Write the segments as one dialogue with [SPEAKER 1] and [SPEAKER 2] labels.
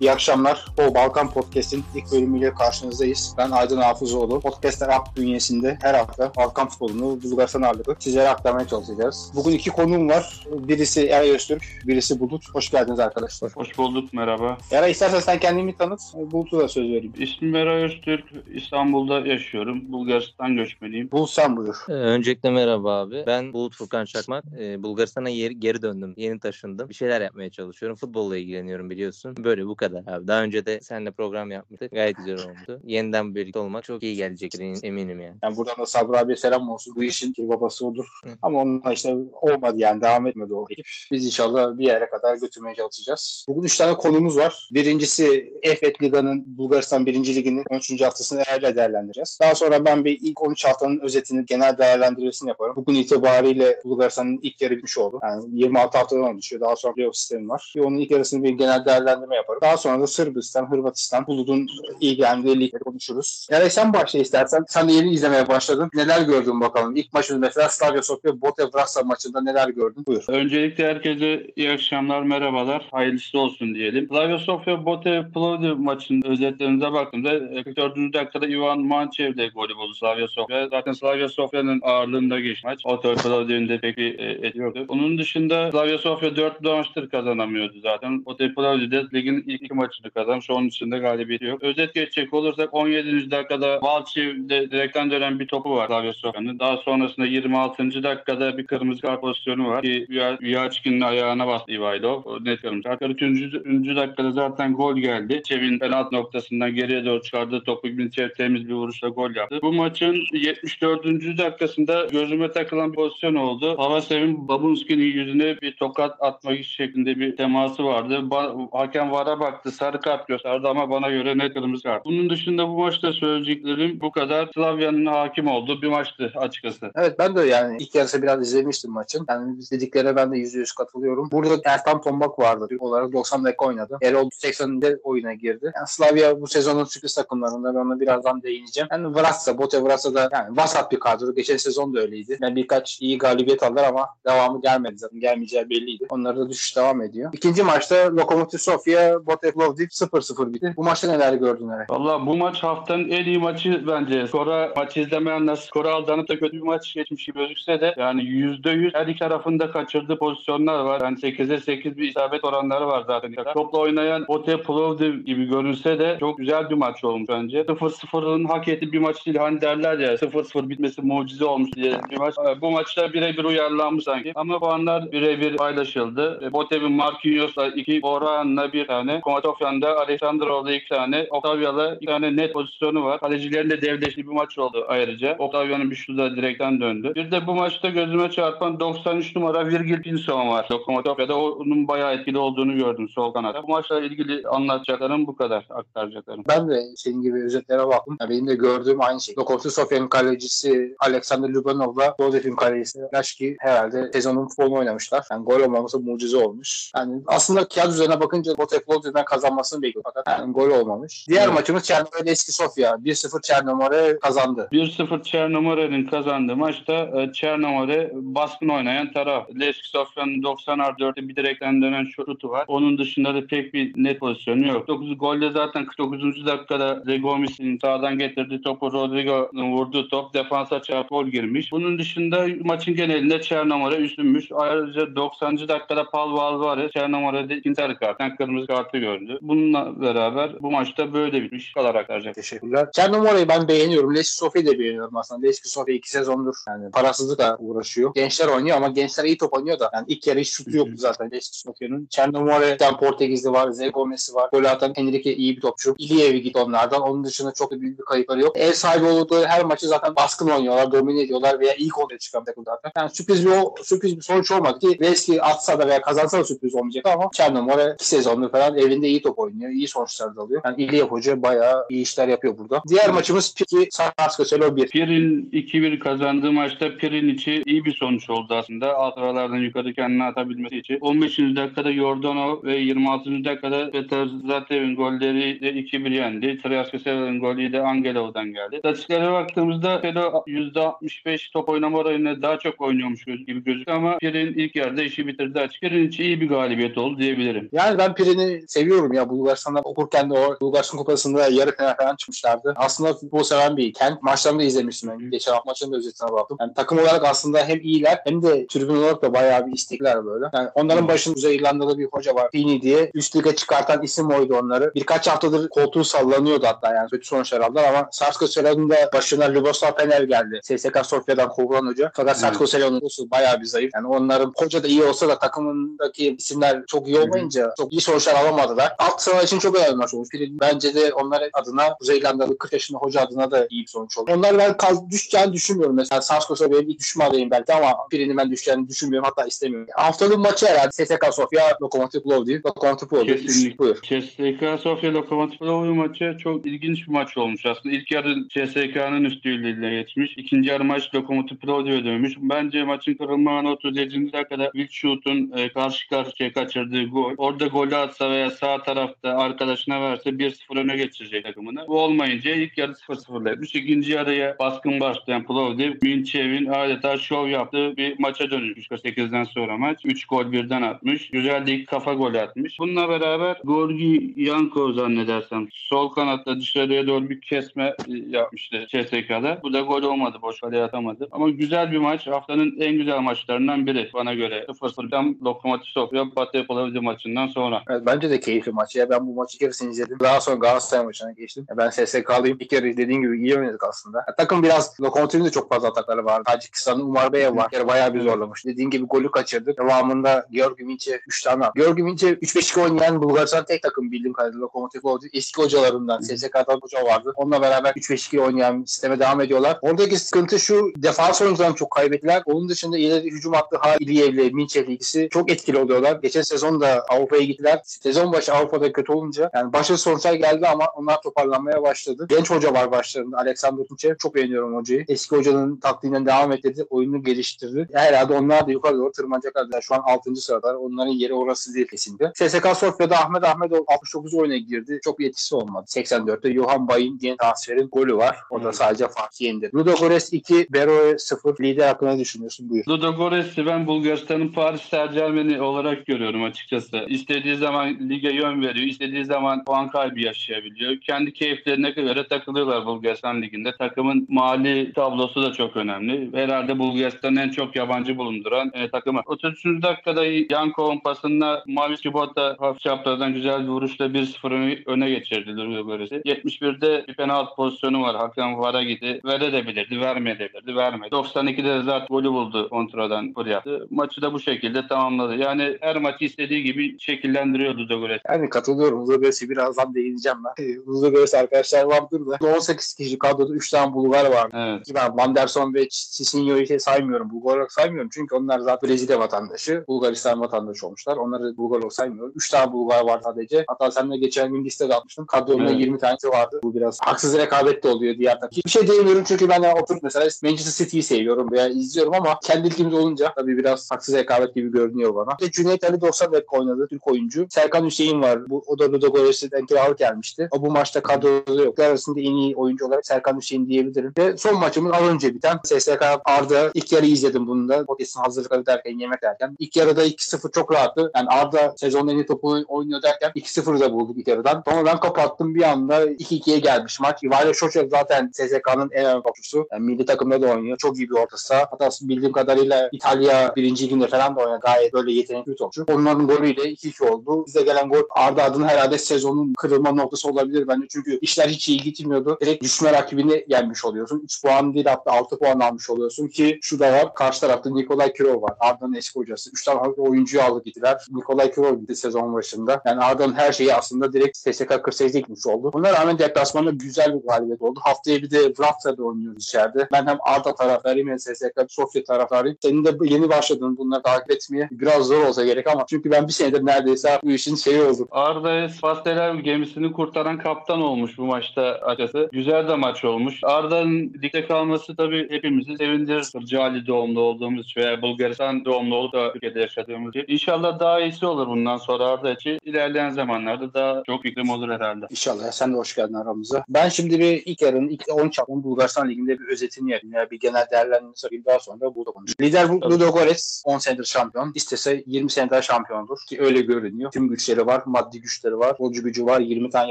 [SPEAKER 1] İyi akşamlar. O Balkan Podcast'in ilk bölümüyle karşınızdayız. Ben Aydın Hafızoğlu. Podcast'ler App bünyesinde her hafta Balkan futbolunu, Bulgaristan ağırlıklı sizlere aktarmaya çalışacağız. Bugün iki konuğum var. Birisi Eray Öztürk, birisi Bulut. Hoş geldiniz arkadaşlar.
[SPEAKER 2] Hoş bulduk, merhaba.
[SPEAKER 1] Eray istersen sen kendini tanıt, Bulut'u da söz vereyim.
[SPEAKER 2] İsmim Eray Öztürk, İstanbul'da yaşıyorum. Bulgaristan göçmeniyim.
[SPEAKER 1] Bulut sen buyur.
[SPEAKER 3] Ee, öncelikle merhaba abi. Ben Bulut Furkan Çakmak. Ee, Bulgaristan'a geri, geri döndüm. Yeni taşındım. Bir şeyler yapmaya çalışıyorum. Futbolla ilgileniyorum biliyorsun. Böyle bu kadar abi. Daha önce de seninle program yapmıştık. Gayet güzel olmuştu. Yeniden birlikte olmak çok iyi gelecektir eminim yani.
[SPEAKER 1] Yani buradan da Sabri abiye selam olsun. Bu işin bir babası odur.
[SPEAKER 3] Hı.
[SPEAKER 1] Ama onunla işte olmadı yani devam etmedi o ekip. Biz inşallah bir yere kadar götürmeye çalışacağız. Bugün üç tane konumuz var. Birincisi Efet Liga'nın Bulgaristan 1. Ligi'nin 13. haftasını Eray'la değerlendireceğiz. Daha sonra ben bir ilk 13 haftanın özetini genel değerlendirmesini yaparım. Bugün itibariyle Bulgaristan'ın ilk yarı bitmiş oldu. Yani 26 haftadan oluşuyor. Daha sonra playoff sistemi var. Bir onun ilk yarısını bir genel değerlendirme yaparım. Daha sonra da Sırbistan, Hırvatistan, Bulut'un ilgilendiği ligleri konuşuruz. Eray sen başla istersen. Sen de yeni izlemeye başladın. Neler gördün bakalım? İlk maçımız mesela Slavia Sofia Botev Vrasa maçında neler gördün? Buyur.
[SPEAKER 2] Öncelikle herkese iyi akşamlar, merhabalar. Hayırlısı olsun diyelim. Slavia Sofia Bote Plovdiv maçının özetlerinize baktığımda e, 44. dakikada Ivan Mançev de golü buldu Slavia Sofia. Zaten Slavia Sofia'nın ağırlığında geçti maç. Otel Plovdiv'in de pek bir e, etki yoktu. Onun dışında Slavia Sofia 4 maçtır kazanamıyordu zaten. Otel Plovdiv'de ligin ilk iki maçını kazanmış. Onun dışında galibiyeti yok. Özet geçecek olursak 17. dakikada Valçev'de direkten dönen bir topu var Slavia Sofia'nın. Daha sonrasında 26. dakikada bir kırmızı kart pozisyonu var. Ki Viyaçkin'in ayağına bastı Ivailov. O Net kırmızı kart. 43. 3. dakikada zaten gol geldi. Çevin penaltı noktasından geriye doğru çıkardığı topu Gminçev temiz bir vuruşla gol yaptı. Bu maçın 74. dakikasında gözüme takılan bir pozisyon oldu. Pavasev'in Babunski'nin yüzüne bir tokat atmak şeklinde bir teması vardı. Ba- hakem vara baktı. Sarı kart gösterdi ama bana göre net kırmızı kart. Bunun dışında bu maçta söyleyeceklerim bu kadar. Slavya'nın hakim olduğu bir maçtı açıkçası.
[SPEAKER 1] Evet ben de yani ilk yarısı biraz izlemiştim maçın. Yani dediklerine ben de yüzde yüz katılıyorum. Burada Ertan Tombak vardı. Türk olarak 90 dakika oynadı. Erol 80'inde oyuna girdi. Yani Slavia bu sezonun sürpriz takımlarında ben ona birazdan değineceğim. Yani Vrasa, Bote Vrasa da yani vasat bir kadro. Geçen sezon da öyleydi. Yani birkaç iyi galibiyet aldılar ama devamı gelmedi zaten. Gelmeyeceği belliydi. Onlarda da düşüş devam ediyor. İkinci maçta Lokomotiv Sofia, Bote Plovdiv 0-0 bitti. Bu maçta neler gördün Eray?
[SPEAKER 2] Valla bu maç haftanın en iyi maçı bence. Skora maçı izlemeyenler skora aldanıp da kötü bir maç geçmiş gibi gözükse de yani %100 her iki tarafında kaçırdığı pozisyonlar var. Yani 8'e 8 bir isabet oranları var zaten. Topla oynayan Bote Plovdiv gibi görünse de çok güzel bir maç olmuş bence. 0-0'ın hak ettiği bir maç değil. Hani derler ya 0-0 bitmesi mucize olmuş diye bir maç. Bu maçta birebir uyarlanmış sanki. Ama puanlar birebir paylaşıldı. E, Botev'in Marquinhos'la iki, Orhan'la bir tane. Komatofyan'da Alexandrov'la iki tane. Octavia'la iki tane net pozisyonu var. Kalecilerin de devleştiği bir maç oldu ayrıca. Octavia'nın bir şutu da direkten döndü. Bir de bu maçta gözüme çarpan 93 numara Virgil Pinson var. Lokomotiv'de onun bayağı etkili olduğunu gördüm sol kanatta. Bu maçla ilgili anlatacaklarım bu kadar aktaracaklarım.
[SPEAKER 1] Ben de senin gibi özetlere baktım. Yani benim de gördüğüm aynı şey. Lokomotiv Sofya'nın kalecisi Alexander Lubanov'la Plovdiv'in kalecisi Laşki herhalde sezonun futbolunu oynamışlar. Yani gol olmaması mucize olmuş. Yani aslında kağıt üzerine bakınca Botev Plovdiv'den kazanmasını bekliyor. Fakat yani gol olmamış. Diğer
[SPEAKER 2] Evet.
[SPEAKER 1] maçımız Çernomore Eski Sofya. 1-0 Çernomore kazandı.
[SPEAKER 2] 1-0 Çernomore'nin kazandığı maçta e, Çernomore baskın oynayan taraf. Leski Sofya'nın 90 artı 4'te bir direkten dönen şutu var. Onun dışında da pek bir net pozisyonu yok. 9 golde zaten 49. dakikada Zegomis'in sağdan getirdiği topu Rodrigo'nun vurduğu top defansa çarpıp gol girmiş. Bunun dışında maçın genelinde Çernomore üstünmüş. Ayrıca 90. dakikada Paul Valvare Çernomore'de ikinci sarı karttan kırmızı kartı gördü. Bununla beraber bu maçta böyle bitmiş. Kadar aktaracak.
[SPEAKER 1] Teşekkürler. Çernomore'yi ben beğeniyorum. Leski Sofya'yı da beğeniyorum aslında. Leski Sofya iki sezondur yani parasızlıkla uğraşıyor. Gençler oynuyor ama gençler iyi top oynuyor da yani ilk yarı hiç şutu yoktu zaten Leski Sofya'nın. Çernomore'den Portekizli var, Zegomes'i var. Gol atan Enrique iyi bir topçu. İliyev'i git onlardan. Onun dışında çok da büyük bir kayıpları yok. Ev sahibi olduğu her maçı zaten baskın oynuyorlar, domine ediyorlar veya ilk ortaya çıkan takım zaten. Yani sürpriz bir, sürpriz bir sonuç olmadı ki Leski atsa da veya kazansa da sürpriz olmayacak ama Çernomore iki sezondur falan evinde iyi top oynuyor. iyi sonuçlar da alıyor. Yani İliyev Hoca bayağı iyi işler yapıyor burada. Diğer maçımız Piki Sarsko Selo 1.
[SPEAKER 2] Pir'in 2-1 kazandığı maçta Pir'in içi iyi bir sonuç oldu aslında. Alt sıralardan yukarı kendini atabilmesi için. 15. dakikada Jordanov ve 26. dakikada Peter Zatev'in golleri de 2-1 yendi. Triaskasev'in golü de Angelov'dan geldi. İstatistiklere baktığımızda Selo %65 top oynama oranıyla daha çok oynuyormuş gibi gözüküyor ama Pir'in ilk yarıda işi bitirdi açık. Pir'in içi iyi bir galibiyet oldu diyebilirim.
[SPEAKER 1] Yani ben Pirin'i seviyorum seviyorum ya Bulgaristan'da okurken de o Bulgaristan Kupası'nda yarı final falan çıkmışlardı. Aslında futbol seven bir kent. Maçlarını da izlemiştim ben. Geçen hafta maçının da özetine baktım. Yani takım olarak aslında hem iyiler hem de tribün olarak da bayağı bir istekler böyle. Yani onların başında Kuzey İrlandalı bir hoca var. Fini diye. Üst lige çıkartan isim oydu onları. Birkaç haftadır koltuğu sallanıyordu hatta yani kötü sonuçlar aldılar ama Sarsko Selon'un da başına Luboslav Penev geldi. SSK Sofya'dan kovulan hoca. Fakat Sarsko Selon'un bayağı bir zayıf. Yani onların hoca da iyi olsa da takımındaki isimler çok iyi olmayınca çok iyi sonuçlar alamadılar. Alt sıra için çok önemli maç olmuş. Bence de onlar adına Kuzey İrlandalı 40 yaşında hoca adına da iyi bir sonuç oldu. Onlar ben kal düşeceğini düşünmüyorum. Mesela Sarskos'a benim ilk düşme adayım belki ama birinin ben düşeceğini düşünmüyorum. Hatta istemiyorum. Haftanın maçı herhalde SSK Sofya Lokomotiv Plovdiv. Lokomotiv Plovdiv.
[SPEAKER 2] Kesinlikle. CSKA Sofya Lokomotiv Plovdiv maçı çok ilginç bir maç olmuş aslında. İlk yarı CSK'nın üstünlüğüyle geçmiş. İkinci yarı maç Lokomotiv Plovdiv'e dönmüş. Bence maçın kırılma anı 37. dakikada Will Shoot'un e, karşı karşıya kaçırdığı gol. Orada golü atsa veya sağ tarafta arkadaşına verse 1-0 öne geçirecek takımını. Bu olmayınca ilk yarı 0-0'la etmiş. İkinci yarıya baskın başlayan Plovdiv, Minçev'in adeta şov yaptığı bir maça dönüşmüş. 48'den sonra maç. 3 gol birden atmış. Güzel de ilk kafa golü atmış. Bununla beraber Gorgi Yanko zannedersem sol kanatta dışarıya doğru bir kesme e, yapmıştı CSK'da. Bu da gol olmadı. Boş kaleye atamadı. Ama güzel bir maç. Haftanın en güzel maçlarından biri bana göre. 0-0'dan Lokomotiv Sofya Batı Plovdiv maçından sonra.
[SPEAKER 1] Bence de keyifli maç ya. Ben bu maçı keresini izledim. Daha sonra Galatasaray maçına geçtim. Ya ben SSK'lıyım. Bir kere dediğin gibi iyi oynadık aslında. Ya, takım biraz Lokomotiv'in de çok fazla atakları vardı. Tacikistan'ın Umar Bey'e var. Kere bayağı bir zorlamış. Dediğin gibi golü kaçırdık. Devamında Georgi Minçe 3 tane. Georgi Minçe 3-5-2 oynayan Bulgaristan tek takım bildiğim kadarıyla Lokomotiv Plovdiv. Eski hocalarından SSK'dan hoca vardı. Onunla beraber 3-5-2 oynayan sisteme devam ediyorlar. Oradaki sıkıntı şu defans oyuncularını çok kaybettiler. Onun dışında ileri hücum hattı Haliyev'le Minçe'li ikisi çok etkili oluyorlar. Geçen sezon da Avrupa'ya gittiler. Sezon başı Avrupa'da kötü olunca yani başarılı sonuçlar geldi ama onlar toparlanmaya başladı. Genç hoca var başlarında. Alexander Tuchel. Çok beğeniyorum hocayı. Eski hocanın taktiğinden devam etti. Oyunu geliştirdi. Herhalde onlar da yukarı doğru tırmanacaklar. Yani şu an 6. sıradalar. Onların yeri orası değil kesinlikle. SSK Sofya'da Ahmet Ahmetov 69 oyuna girdi. Çok bir etkisi olmadı. 84'te Johan Bay'ın yeni transferin golü var. O da sadece Fatih Yendi. Ludogorets 2, Beroe 0. Lider hakkında düşünüyorsun? Buyur.
[SPEAKER 2] Ludogorets'i ben Bulgaristan'ın Paris Saint-Germain'i olarak görüyorum açıkçası. İstediği zaman lige yön veriyor. istediği zaman puan kaybı yaşayabiliyor. Kendi keyiflerine göre takılıyorlar Bulgaristan Ligi'nde. Takımın mali tablosu da çok önemli. Herhalde Bulgaristan'ın en çok yabancı bulunduran e, takımı. 33. dakikada Yankov'un pasında Mavi Kibota hafif çaprazdan güzel bir vuruşla 1-0 öne, geçirdi Ludogorets'i. 71'de bir penaltı pozisyonu var. Hakan Vara gitti. Verebilirdi, vermeyebilirdi, vermedi. 92'de de zaten golü buldu kontradan gol yaptı. Maçı da bu şekilde tamamladı. Yani her maçı istediği gibi şekillendiriyor Ludogorets.
[SPEAKER 1] Yani katılıyorum. Ludogorets'i birazdan değineceğim ben. Ee, Ludogorets arkadaşlar vardır da 18 kişi kadroda 3 tane Bulgar var.
[SPEAKER 2] Evet.
[SPEAKER 1] Ki ben Vanderson ve Cicinho'yu şey saymıyorum. Bulgar olarak saymıyorum. Çünkü onlar zaten Brezilya vatandaşı. Bulgaristan vatandaşı olmuşlar. Onları Bulgar olarak saymıyorum. 3 tane Bulgar var sadece. Hatta sen de geçen gün listede atmıştın. Kadronda
[SPEAKER 2] Evet.
[SPEAKER 1] 20 tanesi vardı. Bu biraz haksız rekabet de oluyor diğer takım. Bir şey diyemiyorum çünkü ben de oturup mesela Manchester City'yi seviyorum veya izliyorum ama kendi ülkemiz olunca tabii biraz haksız rekabet gibi görünüyor bana. Ve Cüneyt Ali 90 dakika oynadı. Türk oyuncu. Serkan Hüseyin var. Bu, o da Ludogorets'ten kiralık gelmişti. O bu maçta kadroda yok. Arasında en iyi oyuncu olarak Serkan Hüseyin diyebilirim. Ve son maçımız az önce biten SSK Arda. ilk yarı izledim bunu da. Podcast'ın hazırlıkları derken, yemek derken. İlk yarıda 2-0 çok rahattı. Yani Arda sezonun en iyi topu oynuyor derken 2-0'ı da bulduk ilk yarıdan. Sonra ben kapattım bir anda 2-2'ye gelmiş maç. İvayla Şoçev zaten SSK'nın en önemli topçusu. Yani milli takımda da oynuyor. Çok iyi bir orta saha. Hatta bildiğim kadarıyla İtalya birinci liginde falan da oynuyor. Gayet böyle yetenekli bir topçu. Onların golüyle 2-2 oldu. Bize gelen gol Arda adına herhalde sezonun kırılma noktası olabilir bence. Çünkü işler hiç iyi gitmiyordu. Direkt düşme rakibini yenmiş oluyorsun. 3 puan değil hatta 6 puan almış oluyorsun ki şu da var. Karşı tarafta Nikolay Kirov var. Arda'nın eski hocası. 3 tane oyuncuyu aldı gittiler. Nikolay Kirov gitti sezon başında. Yani Arda'nın her şeyi aslında direkt SSK 48'e gitmiş oldu. Buna rağmen deplasmanda güzel bir galibiyet oldu. Haftaya bir de Wrafts'da oynuyoruz içeride. Ben hem Arda taraftarıyım hem SSK Sofya taraftarıyım. Senin de yeni başladın bunları takip etmeye. Biraz zor olsa gerek ama çünkü ben bir senedir neredeyse bu işin şeyi oldum.
[SPEAKER 2] Arda Spasteler gemisini kurtaran kaptan olmuş bu maçta açıkçası. Güzel de maç olmuş. Arda'nın ligde kalması tabii hepimizi sevindirir. Cali doğumlu olduğumuz için veya Bulgaristan doğumlu olup da Türkiye'de yaşadığımız için. İnşallah daha iyisi olur bundan sonra Arda için. İlerleyen zamanlarda daha çok fikrim olur herhalde.
[SPEAKER 1] İnşallah. Sen de hoş geldin aramıza. Ben şimdi bir ilk yarının ilk 10 çapın Bulgaristan Ligi'nde bir özetini yapayım. Yani bir genel değerlendirmesi yapayım. Daha sonra burada konuşuruz. Lider
[SPEAKER 2] Tabii.
[SPEAKER 1] Ludogorets 10 senedir şampiyon. İstese 20 sene daha şampiyondur. Ki öyle görünüyor. Tüm güçleri var. Var, maddi güçleri var, futbolcu gücü var, 20 tane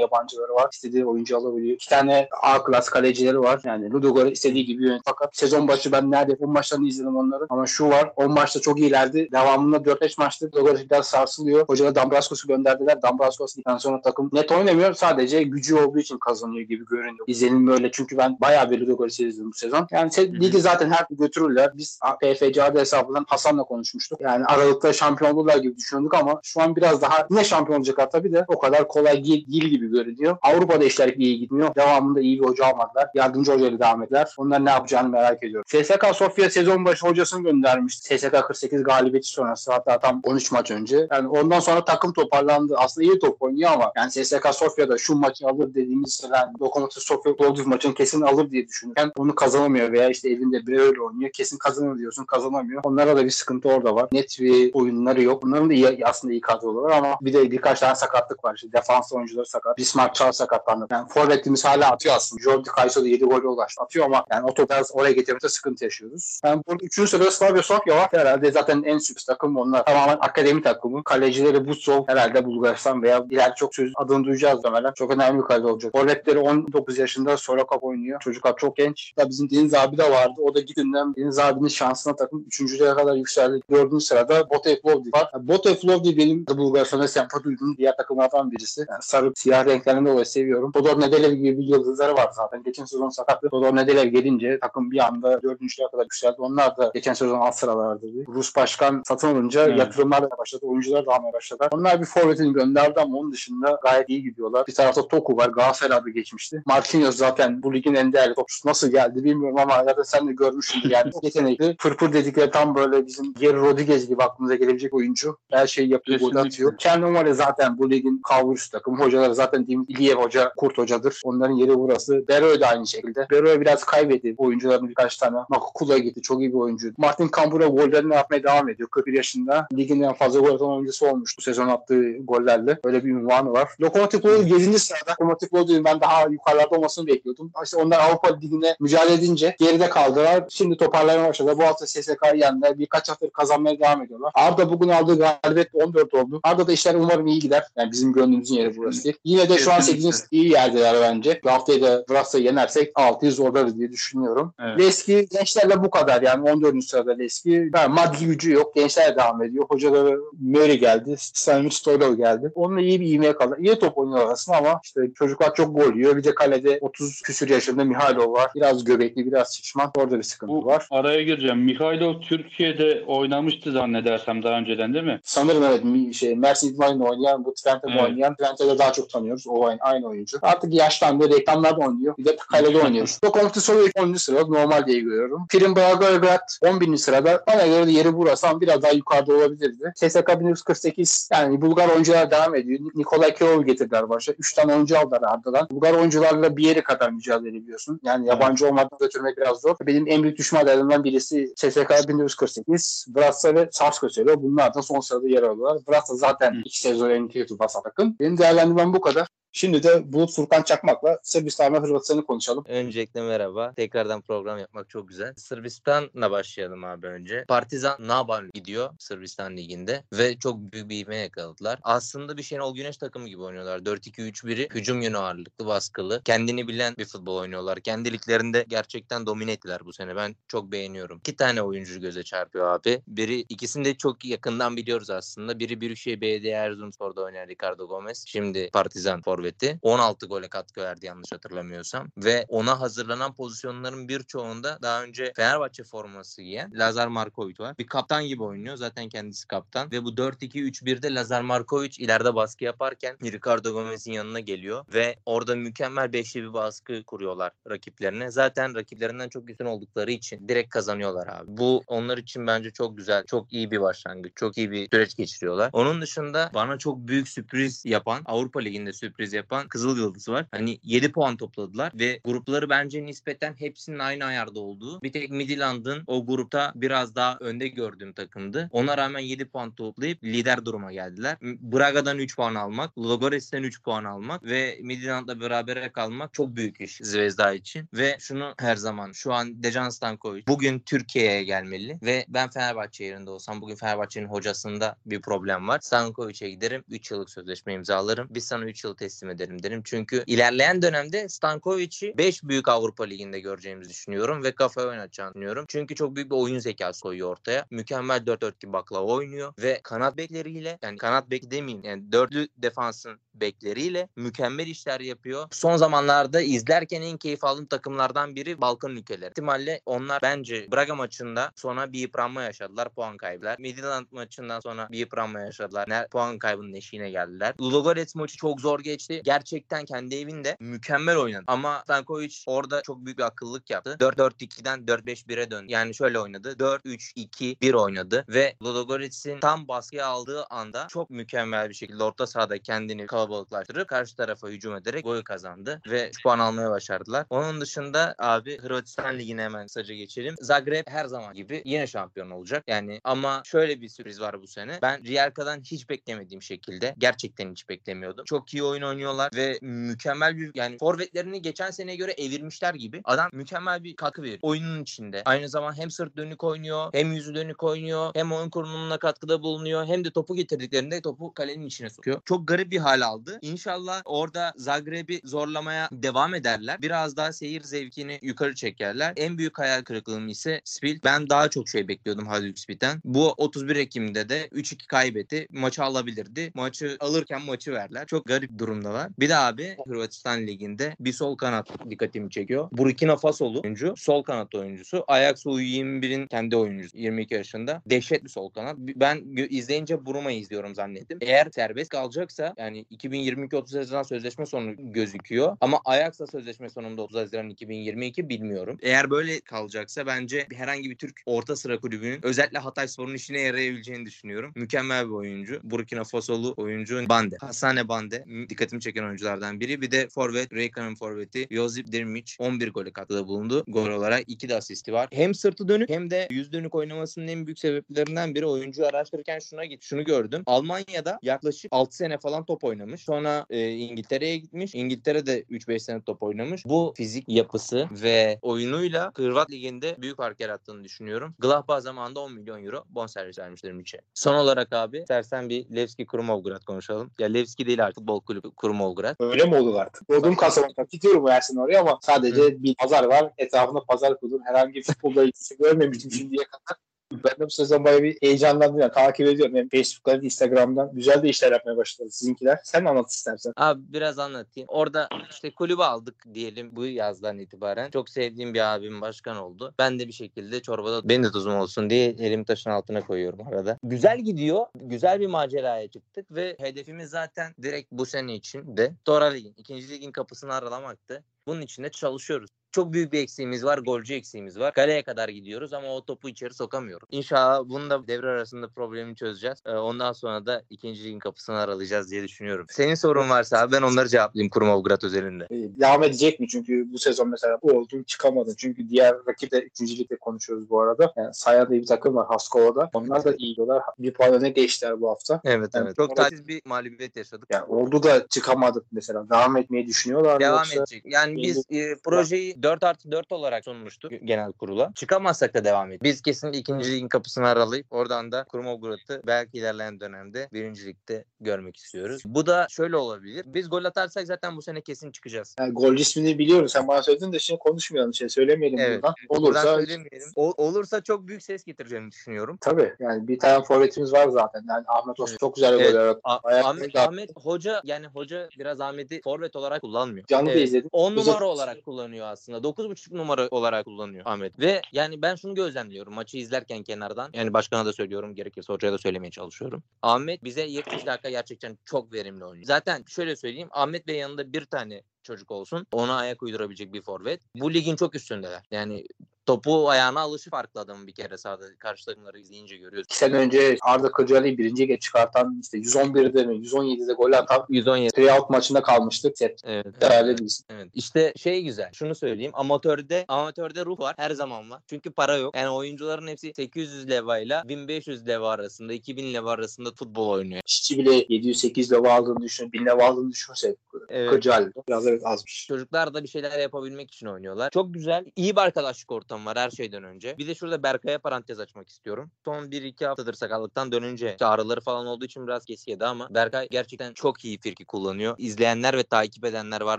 [SPEAKER 1] yabancıları var. İstediği oyuncu alabiliyor. İki tane A klas kalecileri var. Yani Ludogor'u istediği gibi yönet. Fakat sezon başı ben neredeyse 10 maçlarını izledim onların. Ama şu var 10 maçta çok iyilerdi. Devamında 4-5 maçta Ludogor biraz sarsılıyor. Hocalar Dambraskos'u gönderdiler. Dambraskos gittikten sonra takım net oynamıyor. Sadece gücü olduğu için kazanıyor gibi görünüyor. İzlenim böyle çünkü ben bayağı bir Ludogor'u izledim bu sezon. Yani se- ligi zaten her götürürler. Biz PFC adı hesabından Hasan'la konuşmuştuk. Yani aralıkta şampiyon olurlar gibi düşündük ama şu an biraz daha yine şampiyon olacaklar tabii de o kadar kolay değil, değil gibi görünüyor. Avrupa'da işler iyi gitmiyor. Devamında iyi bir hoca almadılar. Yardımcı hocayla devam ettiler. Onlar ne yapacağını merak ediyorum. CSK Sofya sezon başı hocasını göndermişti. CSK 48 galibiyeti sonrası hatta tam 13 maç önce. Yani ondan sonra takım toparlandı. Aslında iyi top oynuyor ama yani CSK Sofya'da şu maçı alır dediğimiz yani Lokomotiv Sofya Plovdiv maçını kesin alır diye düşünürken onu kazanamıyor veya işte evinde bir öyle oynuyor. Kesin kazanır diyorsun kazanamıyor. Onlara da bir sıkıntı orada var. Net bir oyunları yok. Bunların da iyi, aslında iyi kadroları ama bir de birkaç tane sakatlık var. İşte defans oyuncuları sakat. Bismarck Çağ sakatlandı. Yani forvetimiz hala atıyor aslında. Jordi da 7 gol ulaştı. Atıyor ama yani o topu oraya getirmekte sıkıntı yaşıyoruz. Yani burada 3. sırada Slavia Sofya var. Herhalde zaten en sürpriz takım onlar. Tamamen akademi takımı. Kalecileri Butsov herhalde Bulgaristan veya ileride çok söz adını duyacağız demeler. Çok önemli bir kaleci olacak. Forvetleri 19 yaşında Sorokap oynuyor. Çocuklar çok genç. Da bizim Deniz abi de vardı. O da gittiğinden Deniz abinin şansına takım 3. kadar yükseldi. 4. sırada Botev Plovdiv var. Yani Botev Plovdiv benim Bulgaristan'a sempati duyduğum diğer takımlardan birisi. Yani sarı siyah renklerini dolayı seviyorum. Todor Nedelev gibi bir yıldızları var zaten. Geçen sezon sakatlı. Todor Nedelev gelince takım bir anda 4. kadar yükseldi. Onlar da geçen sezon alt sıralardaydı. Rus başkan satın alınca
[SPEAKER 2] Evet.
[SPEAKER 1] yatırımlar da başladı. Oyuncular da almaya başladılar. Onlar bir forvetini gönderdi ama onun dışında gayet iyi gidiyorlar. Bir tarafta Toku var. Galatasaray'da geçmişti. Marquinhos zaten bu ligin en değerli topçusu. Nasıl geldi bilmiyorum ama zaten sen de görmüşsündür yani. Yetenekli. Pırpır dedikleri tam böyle bizim Geri Rodriguez gibi aklımıza gelebilecek oyuncu. Her şeyi yapıyor, gol atıyor. Çernomore zaten bu ligin kavurucu takım. Hocaları zaten diyeyim İlyev Hoca, Kurt Hocadır. Onların yeri burası. Beroy da aynı şekilde. Beroy biraz kaybetti oyuncuların birkaç tane. Makukula gitti. Çok iyi bir oyuncu. Martin Kambura gollerini yapmaya devam ediyor. 41 yaşında. Ligin en fazla gol atan oyuncusu olmuş bu sezon attığı gollerle. Öyle bir ünvanı var. Lokomotiv Plovdiv 7. sırada. Lokomotiv Plovdiv'in ben daha yukarılarda olmasını bekliyordum. İşte onlar Avrupa Ligi'ne mücadele edince geride kaldılar. Şimdi toparlamaya başladı. Bu hafta SSK'yı yendiler. Birkaç haftadır kazanmaya devam ediyorlar. Arda bugün aldığı galibiyet 14 oldu. Arda da işler umarım iyi gider. Yani bizim gönlümüzün yeri burası değil. Yine de şu an
[SPEAKER 2] Kesinlikle.
[SPEAKER 1] 8. iyi yerdeler bence. Bu haftayı da Vras'ı yenersek 6'yı zorlarız diye düşünüyorum.
[SPEAKER 2] Evet.
[SPEAKER 1] Leski gençlerle bu kadar yani 14. sırada Leski. Yani maddi gücü yok. Gençler devam ediyor. Hocaları Murray geldi. Samir Stoylov geldi. Onunla iyi bir ivmeye kaldı. İyi top oynuyor aslında ama işte çocuklar çok gol yiyor. Bir de kalede 30 küsür yaşında Mihailov var. Biraz göbekli, biraz şişman. Orada bir sıkıntı
[SPEAKER 2] Bu
[SPEAKER 1] var.
[SPEAKER 2] araya gireceğim. Mihailov Türkiye'de oynamıştı zannedersem daha önceden değil mi?
[SPEAKER 1] Sanırım evet şey Mersin İdmanı'nda oynayan bu Twente'de
[SPEAKER 2] Evet.
[SPEAKER 1] oynayan Twente'de daha çok tanıyoruz. O aynı, aynı oyuncu. Artık yaşlandı. Reklamlarda oynuyor. Bir de kalede oynuyor. Lokomotiv Sofya 10. sırada normal diye görüyorum. Prim Belgrad 11. sırada. Bana göre de yeri burası ama biraz daha yukarıda olabilirdi. CSKA 1948 yani Bulgar oyuncular devam ediyor. Nikolay Kirov getirdiler başa. 3 tane oyuncu aldılar Arda'dan. Bulgar oyuncularla bir yere kadar mücadele ediyorsun. Yani yabancı olmadan götürmek biraz zor. Benim en büyük düşman adaylarımdan birisi CSKA 1948. Brasa ve Sarsko söylüyor. Bunlar da son sırada yer alıyorlar. Brasa zaten
[SPEAKER 2] Hı.
[SPEAKER 1] iki sezon en kötü basa takım. Benim değerlendirmem bu kadar. Şimdi de Bulut Furkan Çakmak'la Sırbistan ve Hırvatistan'ı konuşalım.
[SPEAKER 3] Öncelikle merhaba. Tekrardan program yapmak çok güzel. Sırbistan'la başlayalım abi önce. Partizan Naban gidiyor Sırbistan Ligi'nde ve çok büyük bir ivme yakaladılar. Aslında bir Şenol Güneş takımı gibi oynuyorlar. 4-2-3-1'i hücum yönü ağırlıklı, baskılı. Kendini bilen bir futbol oynuyorlar. Kendi liglerinde gerçekten domine ettiler bu sene. Ben çok beğeniyorum. İki tane oyuncu göze çarpıyor abi. Biri ikisini de çok yakından biliyoruz aslında. Biri Büyükşehir Belediye Erzurumspor'da oynayan Ricardo Gomez. Şimdi Partizan forveti. 16 gole katkı verdi yanlış hatırlamıyorsam. Ve ona hazırlanan pozisyonların birçoğunda daha önce Fenerbahçe forması giyen Lazar Markovic var. Bir kaptan gibi oynuyor. Zaten kendisi kaptan. Ve bu 4-2-3-1'de Lazar Markovic ileride baskı yaparken Ricardo Gomez'in yanına geliyor. Ve orada mükemmel beşli bir baskı kuruyorlar rakiplerine. Zaten rakiplerinden çok üstün oldukları için direkt kazanıyorlar abi. Bu onlar için bence çok güzel, çok iyi bir başlangıç. Çok iyi bir süreç geçiriyorlar. Onun dışında bana çok büyük sürpriz yapan Avrupa Ligi'nde sürpriz sürpriz yapan Kızıl Yıldız var. Hani 7 puan topladılar ve grupları bence nispeten hepsinin aynı ayarda olduğu. Bir tek Midland'ın o grupta biraz daha önde gördüğüm takımdı. Ona rağmen 7 puan toplayıp lider duruma geldiler. Braga'dan 3 puan almak, Logores'ten 3 puan almak ve Midland'la berabere kalmak çok büyük iş Zvezda için. Ve şunu her zaman şu an Dejan Stankovic bugün Türkiye'ye gelmeli ve ben Fenerbahçe yerinde olsam bugün Fenerbahçe'nin hocasında bir problem var. Stankovic'e giderim 3 yıllık sözleşme imzalarım. Biz sana 3 yıl teslim edelim derim. Çünkü ilerleyen dönemde Stankovic'i 5 büyük Avrupa Ligi'nde göreceğimizi düşünüyorum ve kafaya oynatacağını düşünüyorum. Çünkü çok büyük bir oyun zekası koyuyor ortaya. Mükemmel 4-4-2 baklava oynuyor ve kanat bekleriyle yani kanat bek demeyeyim yani dörtlü defansın bekleriyle mükemmel işler yapıyor. Son zamanlarda izlerken en keyif aldığım takımlardan biri Balkan ülkeleri. İhtimalle onlar bence Braga maçında sonra bir yıpranma yaşadılar. Puan kaybılar. Midland maçından sonra bir yıpranma yaşadılar. Puan kaybının eşiğine geldiler. Ludogorets maçı çok zor geçti. Gerçekten kendi evinde mükemmel oynadı. Ama Stankovic orada çok büyük bir akıllık yaptı. 4-4-2'den 4-5-1'e döndü. Yani şöyle oynadı. 4-3-2-1 oynadı ve Ludogorets'in tam baskıya aldığı anda çok mükemmel bir şekilde orta sahada kendini kalabalıklaştırıp karşı tarafa hücum ederek gol kazandı ve 3 puan almaya başardılar. Onun dışında abi Hırvatistan Ligi'ne hemen kısaca geçelim. Zagreb her zaman gibi yine şampiyon olacak. Yani ama şöyle bir sürpriz var bu sene. Ben Rijeka'dan hiç beklemediğim şekilde gerçekten hiç beklemiyordum. Çok iyi oyun oynuyorlar ve mükemmel bir yani forvetlerini geçen seneye göre evirmişler gibi. Adam mükemmel bir katkı veriyor oyunun içinde. Aynı zaman hem sırt dönük oynuyor, hem yüzü dönük oynuyor, hem oyun kurulumuna katkıda bulunuyor, hem de topu getirdiklerinde topu kalenin içine sokuyor. Çok garip bir hal aldı. İnşallah orada Zagreb'i zorlamaya devam ederler. Biraz daha seyir zevkini yukarı çekerler. En büyük hayal kırıklığım ise Spil. Ben daha çok şey bekliyordum Haluk Spil'den. Bu 31 Ekim'de de 3-2 kaybetti. Maçı alabilirdi. Maçı alırken maçı verler. Çok garip durumdalar. Bir de abi Hırvatistan Ligi'nde bir sol kanat dikkatimi çekiyor. Burkina Fasolu oyuncu. Sol kanat oyuncusu. Ajax U21'in kendi oyuncusu. 22 yaşında. Dehşet bir sol kanat. Ben izleyince Buruma'yı izliyorum zannettim. Eğer serbest kalacaksa yani 2022-30 Haziran sözleşme sonu gözüküyor. Ama Ajax'la sözleşme sonunda 30 Haziran 2022 bilmiyorum. Eğer böyle kalacaksa bence herhangi bir Türk orta sıra kulübünün özellikle Hatay Spor'un işine yarayabileceğini düşünüyorum. Mükemmel bir oyuncu. Burkina Fasolu oyuncu Bande. Hasane Bande. Dikkatimi çeken oyunculardan biri. Bir de forvet Reyka'nın forveti Josip Dirmic 11 golü katkıda bulundu. Gol olarak 2 de asisti var. Hem sırtı dönük hem de yüz dönük oynamasının en büyük sebeplerinden biri oyuncu araştırırken şuna git. Şunu gördüm. Almanya'da yaklaşık 6 sene falan top oynamış. Sonra e, İngiltere'ye gitmiş. İngiltere'de 3-5 sene top oynamış. Bu fizik yapısı ve oyunuyla Hırvat Ligi'nde büyük fark yarattığını düşünüyorum. Gladbach zamanında 10 milyon euro bonservis vermişler Miç'e. Son olarak abi istersen bir Levski Kurumovgrad konuşalım. Ya Levski değil artık futbol kulübü Kurumovgrad.
[SPEAKER 1] Öyle mi oldu artık? Bodrum kasabasına gidiyorum Ersin oraya ama sadece bir pazar var. Etrafında pazar kurulur. Herhangi bir futbol ilgisi görmemiştim şimdiye kadar. Ben de bu sezon bayağı bir heyecanlandım. Yani takip ediyorum. Hem Facebook'tan Instagram'dan. Güzel de işler yapmaya başladı sizinkiler. Sen anlat istersen.
[SPEAKER 3] Abi biraz anlatayım. Orada işte kulübü aldık diyelim bu yazdan itibaren. Çok sevdiğim bir abim başkan oldu. Ben de bir şekilde çorbada benim de tuzum olsun diye elimi taşın altına koyuyorum arada. Güzel gidiyor. Güzel bir maceraya çıktık ve hedefimiz zaten direkt bu sene için de Tora Lig'in, ikinci ligin kapısını aralamaktı. Bunun için de çalışıyoruz. Çok büyük bir eksiğimiz var. Golcü eksiğimiz var. Kaleye kadar gidiyoruz ama o topu içeri sokamıyoruz. İnşallah bunu da devre arasında problemini çözeceğiz. Ee, ondan sonra da ikinci ligin kapısını aralayacağız diye düşünüyorum. Senin sorun varsa abi ben onları cevaplayayım Kurumovgrad özelinde.
[SPEAKER 1] Ee, devam edecek mi? Çünkü bu sezon mesela oldun çıkamadın. Çünkü diğer rakip de 3. ligde konuşuyoruz bu arada. Yani Saya diye bir takım var Haskova'da. Onlar da iyi diyorlar. Bir puan öne geçtiler bu hafta.
[SPEAKER 3] Evet
[SPEAKER 1] Yani
[SPEAKER 3] evet. Çok
[SPEAKER 1] orada-
[SPEAKER 3] talihsiz bir mağlubiyet yaşadık.
[SPEAKER 1] Yani oldu da çıkamadık mesela. Devam etmeyi düşünüyorlar
[SPEAKER 3] Devam
[SPEAKER 1] yoksa?
[SPEAKER 3] edecek. Yani biz e, projeyi 4 artı 4 olarak sunmuştuk genel kurula. Çıkamazsak da devam edecek. Biz kesin ikinci ligin kapısını aralayıp oradan da Kurumovgrad'ı belki ilerleyen dönemde birinci ligde görmek istiyoruz. Bu da şöyle olabilir. Biz gol atarsak zaten bu sene kesin çıkacağız.
[SPEAKER 1] Yani gol ismini biliyorum. Sen bana söyledin de şimdi konuşmayalım. Şey söylemeyelim
[SPEAKER 3] Evet.
[SPEAKER 1] buradan.
[SPEAKER 3] Buradan
[SPEAKER 1] Olursa
[SPEAKER 3] söylemeyelim. O- olursa çok büyük ses getireceğini düşünüyorum.
[SPEAKER 1] tabii. Yani bir tane forvetimiz var zaten. Yani Ahmet Os
[SPEAKER 3] Evet.
[SPEAKER 1] çok güzel
[SPEAKER 3] Evet.
[SPEAKER 1] gol Ayakları
[SPEAKER 3] Ahmet, Ahmet Hoca yani hoca biraz Ahmet'i forvet olarak kullanmıyor.
[SPEAKER 1] Canlı da izledim.
[SPEAKER 3] 10
[SPEAKER 1] Güzel.
[SPEAKER 3] numara olarak kullanıyor aslında. 9.5 numara olarak kullanıyor Ahmet. Ve yani ben şunu gözlemliyorum maçı izlerken kenardan. Yani başkana da söylüyorum gerekirse hocaya da söylemeye çalışıyorum. Ahmet bize 70 dakika gerçekten çok verimli oynuyor. Zaten şöyle söyleyeyim Ahmet Bey yanında bir tane çocuk olsun. Ona ayak uydurabilecek bir forvet. Bu ligin çok üstündeler. Yani Topu ayağına alışı farklı adamın bir kere sahada karşı takımları izleyince görüyoruz.
[SPEAKER 1] İki sene önce Arda Kırcaali'yi birinci lige çıkartan işte 111'de mi 117'de gol atan
[SPEAKER 3] 117.
[SPEAKER 1] playout maçında kalmıştık. Set.
[SPEAKER 3] Evet.
[SPEAKER 1] Değerli isim.
[SPEAKER 3] Evet. İşte şey güzel. Şunu söyleyeyim. Amatörde amatörde ruh var. Her zaman var. Çünkü para yok. Yani oyuncuların hepsi 800 levayla 1500 leva arasında 2000 leva arasında futbol oynuyor.
[SPEAKER 1] İşçi bile 700-800 leva aldığını düşün, 1000 leva aldığını düşünsek.
[SPEAKER 3] Evet.
[SPEAKER 1] Kırcaali. Biraz evet azmış.
[SPEAKER 3] Çocuklar da bir şeyler yapabilmek için oynuyorlar. Çok güzel. iyi bir arkadaşlık ortamı var her şeyden önce. Bir de şurada Berkay'a parantez açmak istiyorum. Son 1-2 haftadır sakatlıktan dönünce çağrıları falan olduğu için biraz kesiyordu ama Berkay gerçekten çok iyi firki kullanıyor. İzleyenler ve takip edenler var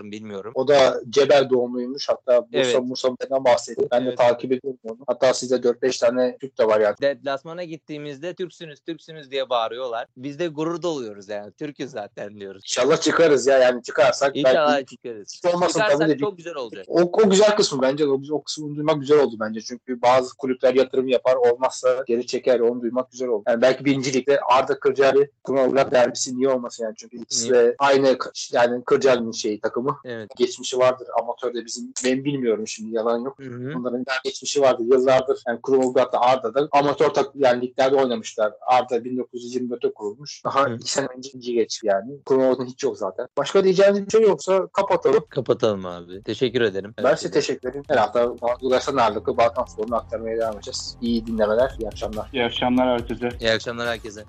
[SPEAKER 3] mı bilmiyorum.
[SPEAKER 1] O da Cebel doğumluymuş. Hatta Bursa
[SPEAKER 3] Evet.
[SPEAKER 1] Musa'dan bahsetti. Ben de
[SPEAKER 3] Evet,
[SPEAKER 1] takip ediyorum onu. Hatta sizde 4-5 tane Türk de var yani.
[SPEAKER 3] Deplasmana gittiğimizde Türksünüz, Türksünüz diye bağırıyorlar. Biz de gurur doluyoruz yani. Türk'üz zaten diyoruz.
[SPEAKER 1] İnşallah çıkarız ya yani çıkarsak.
[SPEAKER 3] İnşallah
[SPEAKER 1] belki
[SPEAKER 3] çıkarız.
[SPEAKER 1] hiç olmasın tabii
[SPEAKER 3] Çıkarsak
[SPEAKER 1] de.
[SPEAKER 3] çok güzel olacak.
[SPEAKER 1] O, o güzel kısmı bence. O, o kısmını duymak güzel oldu bence. Çünkü bazı kulüpler yatırım yapar. Olmazsa geri çeker. Onu duymak güzel oldu. Yani belki birincilikte Arda Kırcaali Kumavlat derbisi niye olmasın yani. Çünkü ikisi de aynı yani Kırcaali'nin şeyi takımı.
[SPEAKER 3] Evet.
[SPEAKER 1] Geçmişi vardır. Amatörde bizim ben bilmiyorum şimdi yalan yok.
[SPEAKER 3] Hı hı.
[SPEAKER 1] Bunların geçmişi vardı. Yıllardır yani Kurumulgat'ta Arda'da amatör tak yani liglerde oynamışlar. Arda 1924'te kurulmuş. Daha
[SPEAKER 3] Hı.
[SPEAKER 1] iki sene önce ikinci geç yani. Kurumulgat'ın hiç yok zaten. Başka diyeceğiniz bir şey yoksa kapatalım.
[SPEAKER 3] Kapatalım abi. Teşekkür ederim.
[SPEAKER 1] Ben size teşekkür ederim. Her hafta Bulgaristan ağırlıklı Balkan sporunu aktarmaya devam edeceğiz. İyi dinlemeler, iyi akşamlar.
[SPEAKER 2] İyi akşamlar herkese.
[SPEAKER 3] İyi akşamlar herkese.